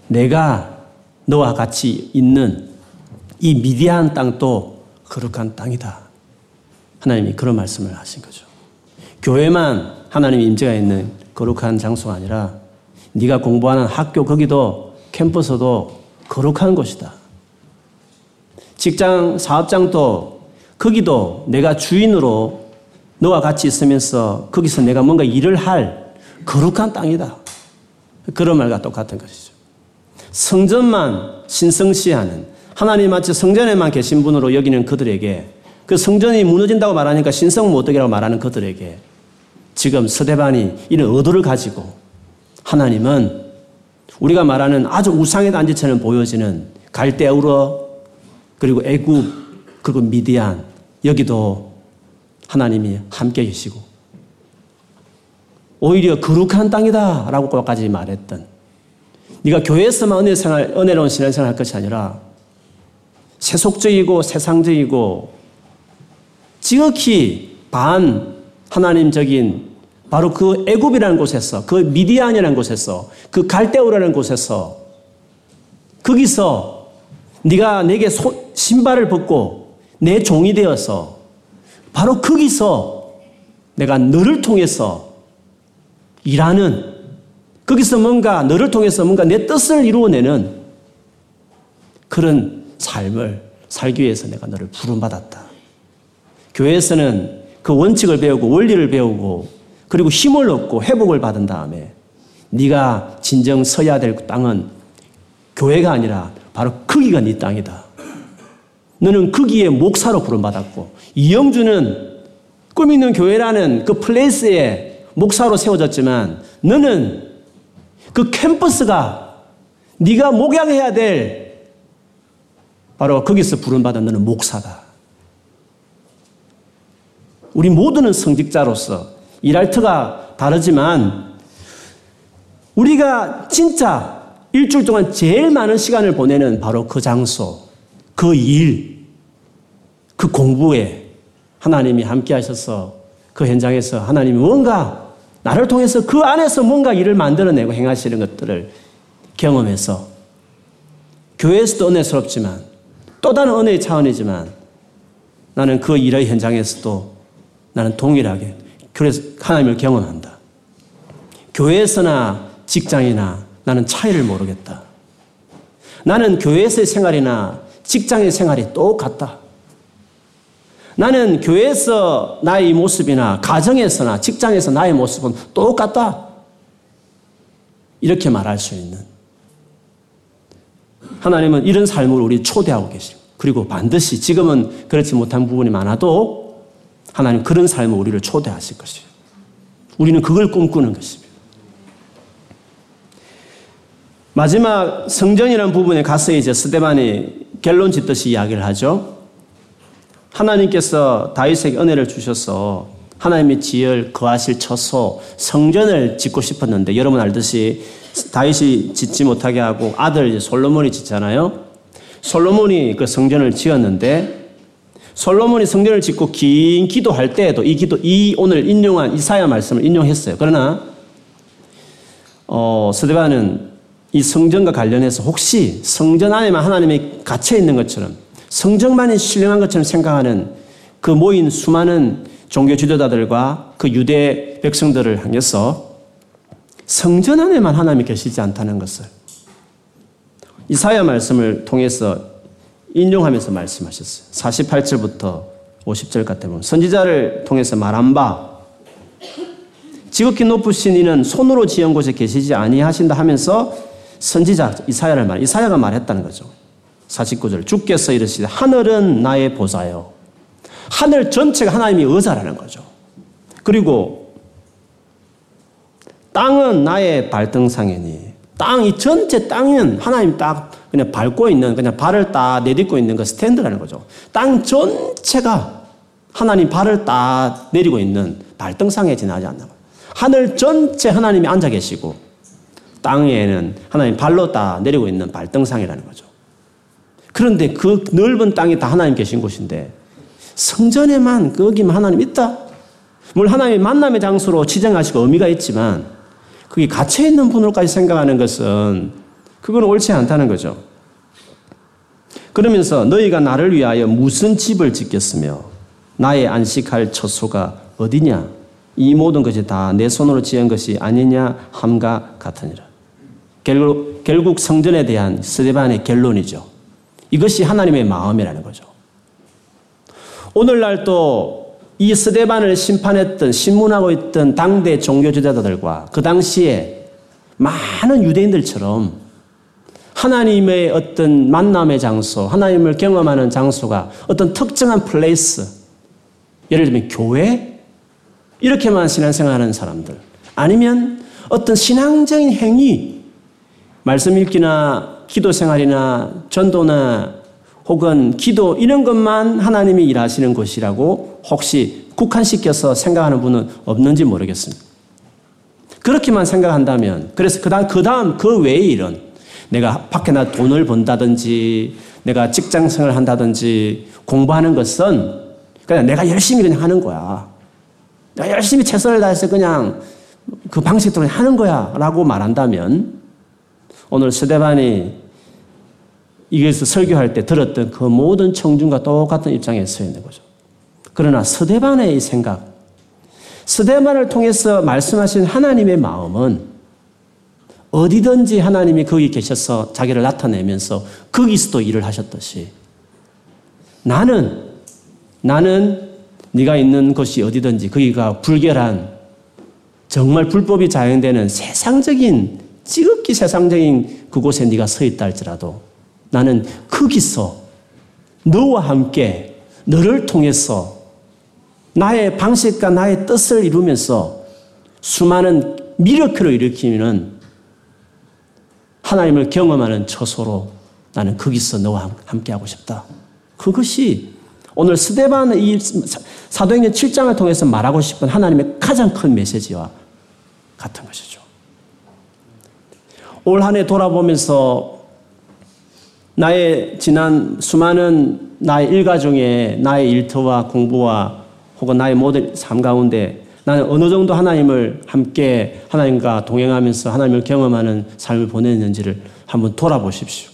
내가 너와 같이 있는 이 미디안 땅도 거룩한 땅이다. 하나님이 그런 말씀을 하신 거죠. 교회만 하나님의 임재가 있는 거룩한 장소가 아니라 네가 공부하는 학교 거기도 캠퍼스도 거룩한 곳이다. 직장 사업장도 거기도 내가 주인으로 너와 같이 있으면서 거기서 내가 뭔가 일을 할 거룩한 땅이다. 그런 말과 똑같은 것이죠. 성전만 신성시하는 하나님 마치 성전에만 계신 분으로 여기는 그들에게 그 성전이 무너진다고 말하니까 신성 모독이라고 말하는 그들에게 지금 서대반이 이런 의도를 가지고 하나님은 우리가 말하는 아주 우상의 단지처럼 보여지는 갈대우러 그리고 애굽 그리고 미디안 여기도 하나님이 함께 계시고 오히려 거룩한 땅이다라고까지 말했던 네가 교회에서만 은혜 생활, 은혜로운 신앙생활 할 것이 아니라 세속적이고 세상적이고 지극히 반 하나님적인 바로 그 애굽이라는 곳에서 그 미디안이라는 곳에서 그 갈대오라는 곳에서 거기서 네가 내게 소, 신발을 벗고 내 종이 되어서 바로 거기서 내가 너를 통해서 일하는 거기서 뭔가 너를 통해서 뭔가 내 뜻을 이루어내는 그런 삶을 살기 위해서 내가 너를 부름받았다. 교회에서는 그 원칙을 배우고 원리를 배우고 그리고 힘을 얻고 회복을 받은 다음에 네가 진정 서야 될 땅은 교회가 아니라 바로 거기가 네 땅이다. 너는 거기에 목사로 부름받았고 이영주는 꿈 있는 교회라는 그 플레이스에 목사로 세워졌지만 너는 그 캠퍼스가 네가 목양해야 될 바로 거기서 부름받은 너는 목사다. 우리 모두는 성직자로서 일할 터가 다르지만 우리가 진짜 일주일 동안 제일 많은 시간을 보내는 바로 그 장소, 그 일, 그 공부에 하나님이 함께 하셔서 그 현장에서 하나님이 뭔가 나를 통해서 그 안에서 뭔가 일을 만들어내고 행하시는 것들을 경험해서 교회에서도 은혜스럽지만 또 다른 은혜의 차원이지만 나는 그 일의 현장에서도 나는 동일하게 그래서 하나님을 경험한다. 교회에서나 직장이나 나는 차이를 모르겠다. 나는 교회에서의 생활이나 직장의 생활이 똑같다. 나는 교회에서 나의 모습이나 가정에서나 직장에서 나의 모습은 똑같다. 이렇게 말할 수 있는. 하나님은 이런 삶을 우리 초대하고 계십니다. 그리고 반드시 지금은 그렇지 못한 부분이 많아도 하나님 그런 삶을 우리를 초대하실 것이에요. 우리는 그걸 꿈꾸는 것입니다. 마지막 성전이라는 부분에 가서 이제 스테반이 결론 짓듯이 이야기를 하죠. 하나님께서 다윗에게 은혜를 주셔서 하나님의 지을 거하실 처소 성전을 짓고 싶었는데 여러분 알듯이 다윗이 짓지 못하게 하고 아들 솔로몬이 짓잖아요. 솔로몬이 그 성전을 지었는데 솔로몬이 성전을 짓고 긴 기도할 때에도 이 기도 이 오늘 인용한 이사야 말씀을 인용했어요. 그러나 어, 스데반은 이 성전과 관련해서 혹시 성전 안에만 하나님이 갇혀 있는 것처럼 성전만이 신령한 것처럼 생각하는 그 모인 수많은 종교 지도자들과 그 유대 백성들을 향해서 성전 안에만 하나님이 계시지 않다는 것을 이사야 말씀을 통해서 인용하면서 말씀하셨어요. 48절부터 50절 같아 보면 선지자를 통해서 말한 바 지극히 높으신 이는 손으로 지은 곳에 계시지 아니하신다 하면서 선지자 이사야를 말, 이사야가 말했다는 거죠. 49절. 주께서 이르시되 하늘은 나의 보좌요. 하늘 전체가 하나님이 의자라는 거죠. 그리고 땅은 나의 발등상이니 땅, 이 전체 땅은 하나님 딱 그냥 밟고 있는, 그냥 발을 딱 내딛고 있는 그 스탠드라는 거죠. 땅 전체가 하나님 발을 딱 내리고 있는 발등상에 지나지 않나 하늘 전체 하나님이 앉아 계시고 땅에는 하나님 발로 다 내리고 있는 발등상이라는 거죠. 그런데 그 넓은 땅이 다 하나님 계신 곳인데 성전에만 거기만 하나님 있다? 물론 하나님의 만남의 장소로 지정하시고 의미가 있지만 그게 갇혀 있는 분으로까지 생각하는 것은 그건 옳지 않다는 거죠. 그러면서 너희가 나를 위하여 무슨 집을 짓겠으며 나의 안식할 처소가 어디냐? 이 모든 것이 다 내 손으로 지은 것이 아니냐 함과 같으니라. 결국, 결국 성전에 대한 스데반의 결론이죠. 이것이 하나님의 마음이라는 거죠. 오늘날 또 이 스데반을 심판했던 신문하고 있던 당대 종교 지도자들과 그 당시에 많은 유대인들처럼 하나님의 어떤 만남의 장소, 하나님을 경험하는 장소가 어떤 특정한 place, 예를 들면 교회? 이렇게만 신앙생활하는 사람들, 아니면 어떤 신앙적인 행위. 말씀 읽기나 기도 생활이나 전도나 혹은 기도 이런 것만 하나님이 일하시는 곳이라고 혹시 국한시켜서 생각하는 분은 없는지 모르겠습니다. 그렇게만 생각한다면 그래서 그 다음 그 다음 그 외의 일은 내가 밖에 나 돈을 번다든지 내가 직장 생활을 한다든지 공부하는 것은 그냥 내가 열심히 그냥 하는 거야. 내가 열심히 최선을 다해서 그냥 그 방식대로 하는 거야. 라고 말한다면 오늘 스데반이 이게서 설교할 때 들었던 그 모든 청중과 똑같은 입장에 서 있는 거죠. 그러나 스데반의 이 생각, 스데반을 통해서 말씀하신 하나님의 마음은 어디든지 하나님이 거기 계셔서 자기를 나타내면서 거기서도 일을 하셨듯이 나는 나는 네가 있는 곳이 어디든지 거기가 불결한 정말 불법이 자행되는 세상적인 지극히 세상적인 그곳에 네가 서 있다 할지라도 나는 거기서 너와 함께 너를 통해서 나의 방식과 나의 뜻을 이루면서 수많은 미러크를 일으키는 하나님을 경험하는 처소로 나는 거기서 너와 함께하고 싶다. 그것이 오늘 스데반 이 사도행전 7장을 통해서 말하고 싶은 하나님의 가장 큰 메시지와 같은 것이죠. 올 한 해 돌아보면서 나의 지난 수많은 나의 일가 중에 나의 일터와 공부와 혹은 나의 모든 삶 가운데 나는 어느 정도 하나님을 함께 하나님과 동행하면서 하나님을 경험하는 삶을 보냈는지를 한번 돌아보십시오.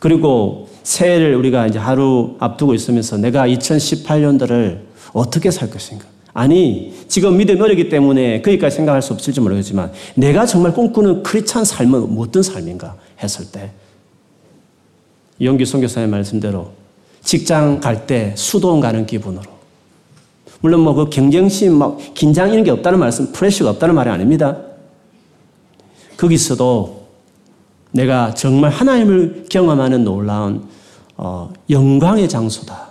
그리고 새해를 우리가 이제 하루 앞두고 있으면서 내가 2018년도를 어떻게 살 것인가? 아니, 지금 믿음이 어리기 때문에 거기까지 생각할 수 없을지 모르겠지만 내가 정말 꿈꾸는 크리스찬 삶은 어떤 삶인가 했을 때 영기 선교사의 말씀대로 직장 갈 때 수도원 가는 기분으로 물론 뭐 그 경쟁심 막 긴장 이런 게 없다는 말씀 프레쉬가 없다는 말이 아닙니다. 거기서도 내가 정말 하나님을 경험하는 놀라운 어, 영광의 장소다.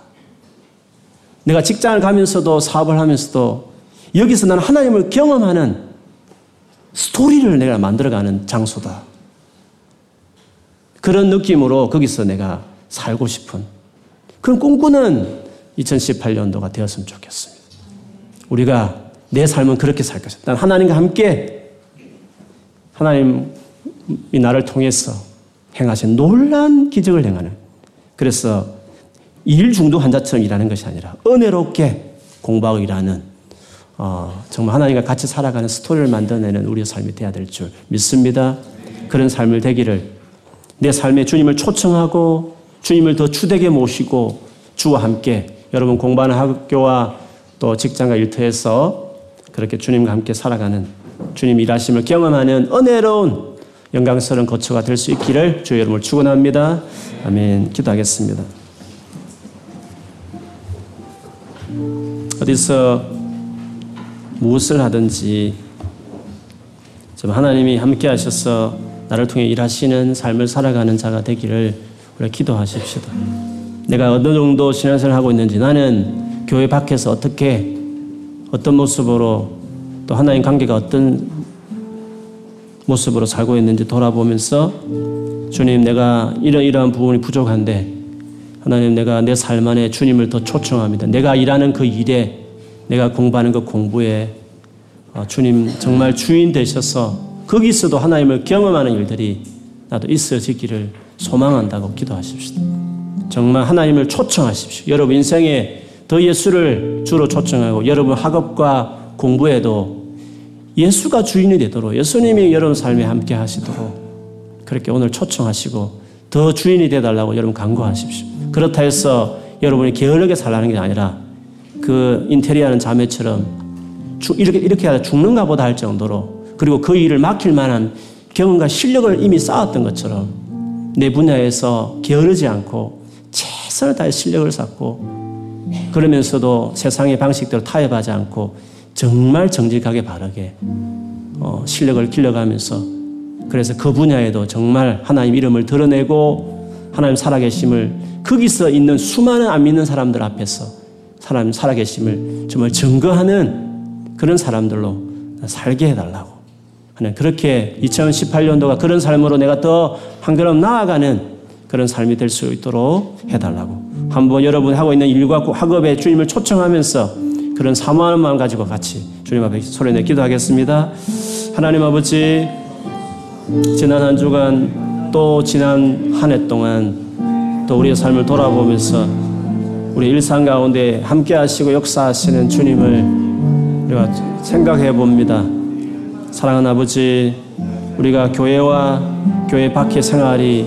내가 직장을 가면서도 사업을 하면서도 여기서 나는 하나님을 경험하는 스토리를 내가 만들어가는 장소다. 그런 느낌으로 거기서 내가 살고 싶은 그런 꿈꾸는 2018년도가 되었으면 좋겠습니다. 우리가 내 삶은 그렇게 살 것이다. 난 하나님과 함께 하나님이 나를 통해서 행하신 놀란 기적을 행하는 그래서 일 중독 환자처럼 일하는 것이 아니라 은혜롭게 공부하고 일하는 어, 정말 하나님과 같이 살아가는 스토리를 만들어내는 우리의 삶이 되어야 될 줄 믿습니다. 그런 삶을 되기를 내 삶에 주님을 초청하고 주님을 더 주되게 모시고 주와 함께 여러분 공부하는 학교와 또 직장과 일터에서 그렇게 주님과 함께 살아가는 주님 일하심을 경험하는 은혜로운 영광스러운 거처가 될 수 있기를 주 여러분을 축원합니다. 아멘. 기도하겠습니다. 어디서 무엇을 하든지 좀 하나님이 함께 하셔서 나를 통해 일하시는 삶을 살아가는 자가 되기를 우리 기도하십시다. 내가 어느 정도 신앙생활 하고 있는지 나는 교회 밖에서 어떻게 어떤 모습으로 또 하나님 관계가 어떤 모습으로 살고 있는지 돌아보면서 주님 내가 이런 이러한 부분이 부족한데 하나님 내가 내 삶 안에 주님을 더 초청합니다. 내가 일하는 그 일에 내가 공부하는 그 공부에 어, 주님 정말 주인 되셔서 거기서도 하나님을 경험하는 일들이 나도 있어지기를 소망한다고 기도하십시오. 정말 하나님을 초청하십시오. 여러분 인생에 더 예수를 주로 초청하고 여러분 학업과 공부에도 예수가 주인이 되도록 예수님이 여러분 삶에 함께 하시도록 그렇게 오늘 초청하시고 더 주인이 되달라고 여러분 간구하십시오. 그렇다 해서 여러분이 게으르게 살라는 게 아니라 그 인테리어하는 자매처럼 이렇게 이렇게 하다 죽는가 보다 할 정도로 그리고 그 일을 맡길 만한 경험과 실력을 이미 쌓았던 것처럼 내 분야에서 게으르지 않고 최선을 다해 실력을 쌓고 그러면서도 세상의 방식대로 타협하지 않고 정말 정직하게 바르게 어, 실력을 길러가면서 그래서 그 분야에도 정말 하나님 이름을 드러내고 하나님 살아계심을 거기서 있는 수많은 안 믿는 사람들 앞에서 사람 살아계심을 정말 증거하는 그런 사람들로 살게 해달라고 하는 그렇게 2018년도가 그런 삶으로 내가 더 한 걸음 나아가는 그런 삶이 될 수 있도록 해달라고 한번 여러분 하고 있는 일과 학업에 주님을 초청하면서 그런 사모하는 마음 가지고 같이 주님 앞에 소리내 기도하겠습니다. 하나님 아버지 지난 한 주간 또 지난 한 해 동안 또 우리의 삶을 돌아보면서 우리 일상 가운데 함께 하시고 역사하시는 주님을 우리가 생각해 봅니다. 사랑하는 아버지, 우리가 교회와 교회 밖의 생활이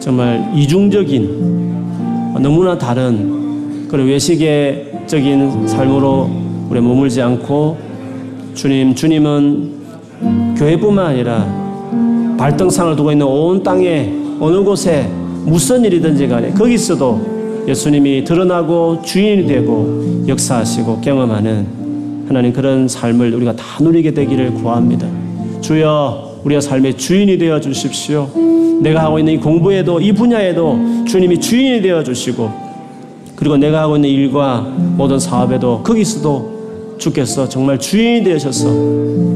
정말 이중적인 너무나 다른 그런 외식의적인 삶으로 우리 머물지 않고 주님, 주님은 교회뿐만 아니라 발등상을 두고 있는 온 땅에 어느 곳에 무슨 일이든지 간에 거기서도 예수님이 드러나고 주인이 되고 역사하시고 경험하는 하나님 그런 삶을 우리가 다 누리게 되기를 구합니다. 주여 우리의 삶의 주인이 되어 주십시오. 내가 하고 있는 이 공부에도 이 분야에도 주님이 주인이 되어 주시고 그리고 내가 하고 있는 일과 모든 사업에도 거기서도 주께서 정말 주인이 되셔서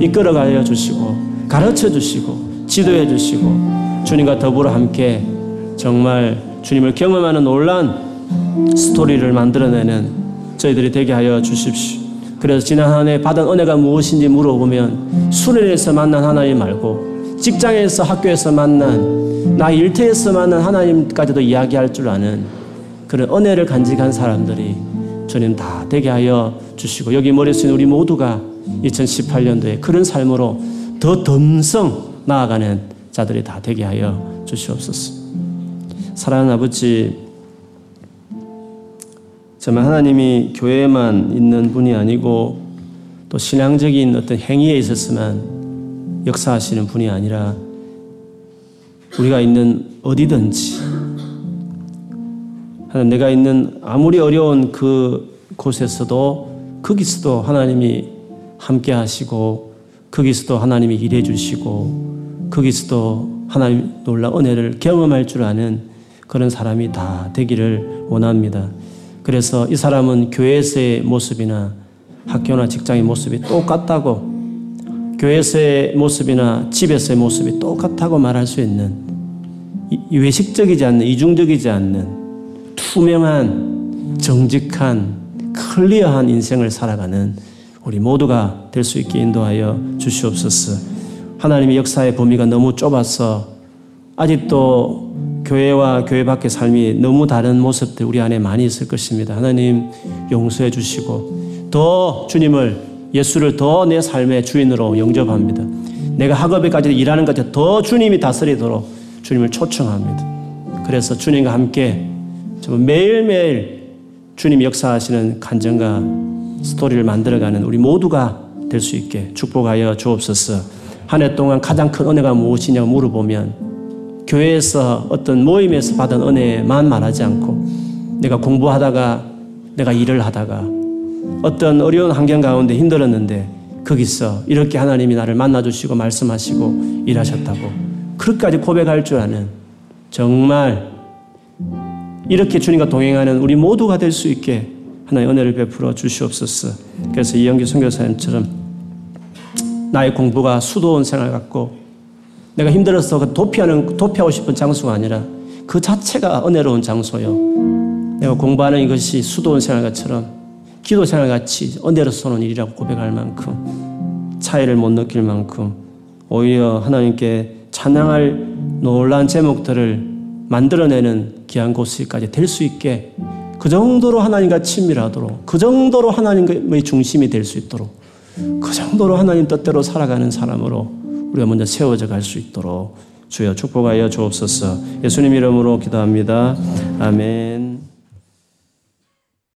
이끌어가여 주시고 가르쳐 주시고 지도해 주시고 주님과 더불어 함께 정말 주님을 경험하는 놀란 스토리를 만들어내는 저희들이 되게 하여 주십시오. 그래서 지난 한 해 받은 은혜가 무엇인지 물어보면 수련에서 만난 하나님 말고 직장에서 학교에서 만난 나 일터에서 만난 하나님까지도 이야기할 줄 아는 그런 은혜를 간직한 사람들이 주님 다 되게 하여 주시고 여기 머릿속에 우리 모두가 2018년도에 그런 삶으로 더 덤성 나아가는 자들이 다 되게 하여 주시옵소서. 사랑하는 아버지, 정말 하나님이 교회에만 있는 분이 아니고 또 신앙적인 어떤 행위에 있었으면 역사하시는 분이 아니라 우리가 있는 어디든지 하나님 내가 있는 아무리 어려운 그 곳에서도 거기서도 하나님이 함께 하시고 거기서도 하나님이 일해 주시고 거기서도 하나님 놀라 은혜를 경험할 줄 아는 그런 사람이 다 되기를 원합니다. 그래서 이 사람은 교회에서의 모습이나 학교나 직장의 모습이 똑같다고 교회에서의 모습이나 집에서의 모습이 똑같다고 말할 수 있는 외식적이지 않는 이중적이지 않는 투명한 정직한 클리어한 인생을 살아가는 우리 모두가 될 수 있게 인도하여 주시옵소서. 하나님의 역사의 범위가 너무 좁아서 아직도 교회와 교회 밖의 삶이 너무 다른 모습들 우리 안에 많이 있을 것입니다. 하나님 용서해 주시고 더 주님을 예수를 더 내 삶의 주인으로 영접합니다. 내가 학업에까지 일하는 것에 더 주님이 다스리도록 주님을 초청합니다. 그래서 주님과 함께 매일매일 주님 역사하시는 간증과 스토리를 만들어가는 우리 모두가 될 수 있게 축복하여 주옵소서. 한 해 동안 가장 큰 은혜가 무엇이냐고 물어보면 교회에서 어떤 모임에서 받은 은혜만 말하지 않고 내가 공부하다가 내가 일을 하다가 어떤 어려운 환경 가운데 힘들었는데 거기서 이렇게 하나님이 나를 만나주시고 말씀하시고 일하셨다고 그렇게까지 고백할 줄 아는 정말 이렇게 주님과 동행하는 우리 모두가 될 수 있게 하나의 은혜를 베풀어 주시옵소서. 그래서 이영기 선교사님처럼 나의 공부가 수도원 생활 같고 내가 힘들어서 그 도피하는, 도피하고 싶은 장소가 아니라 그 자체가 은혜로운 장소요. 내가 공부하는 이것이 수도원 생활같처럼 기도 생활 같이 은혜로서는 일이라고 고백할 만큼 차이를 못 느낄 만큼 오히려 하나님께 찬양할 놀라운 제목들을 만들어내는 귀한 곳까지 될 수 있게 그 정도로 하나님과 친밀하도록 그 정도로 하나님의 중심이 될 수 있도록 그 정도로 하나님 뜻대로 살아가는 사람으로 우리가 먼저 세워져 갈 수 있도록 주여 축복하여 주옵소서. 예수님 이름으로 기도합니다. 아멘.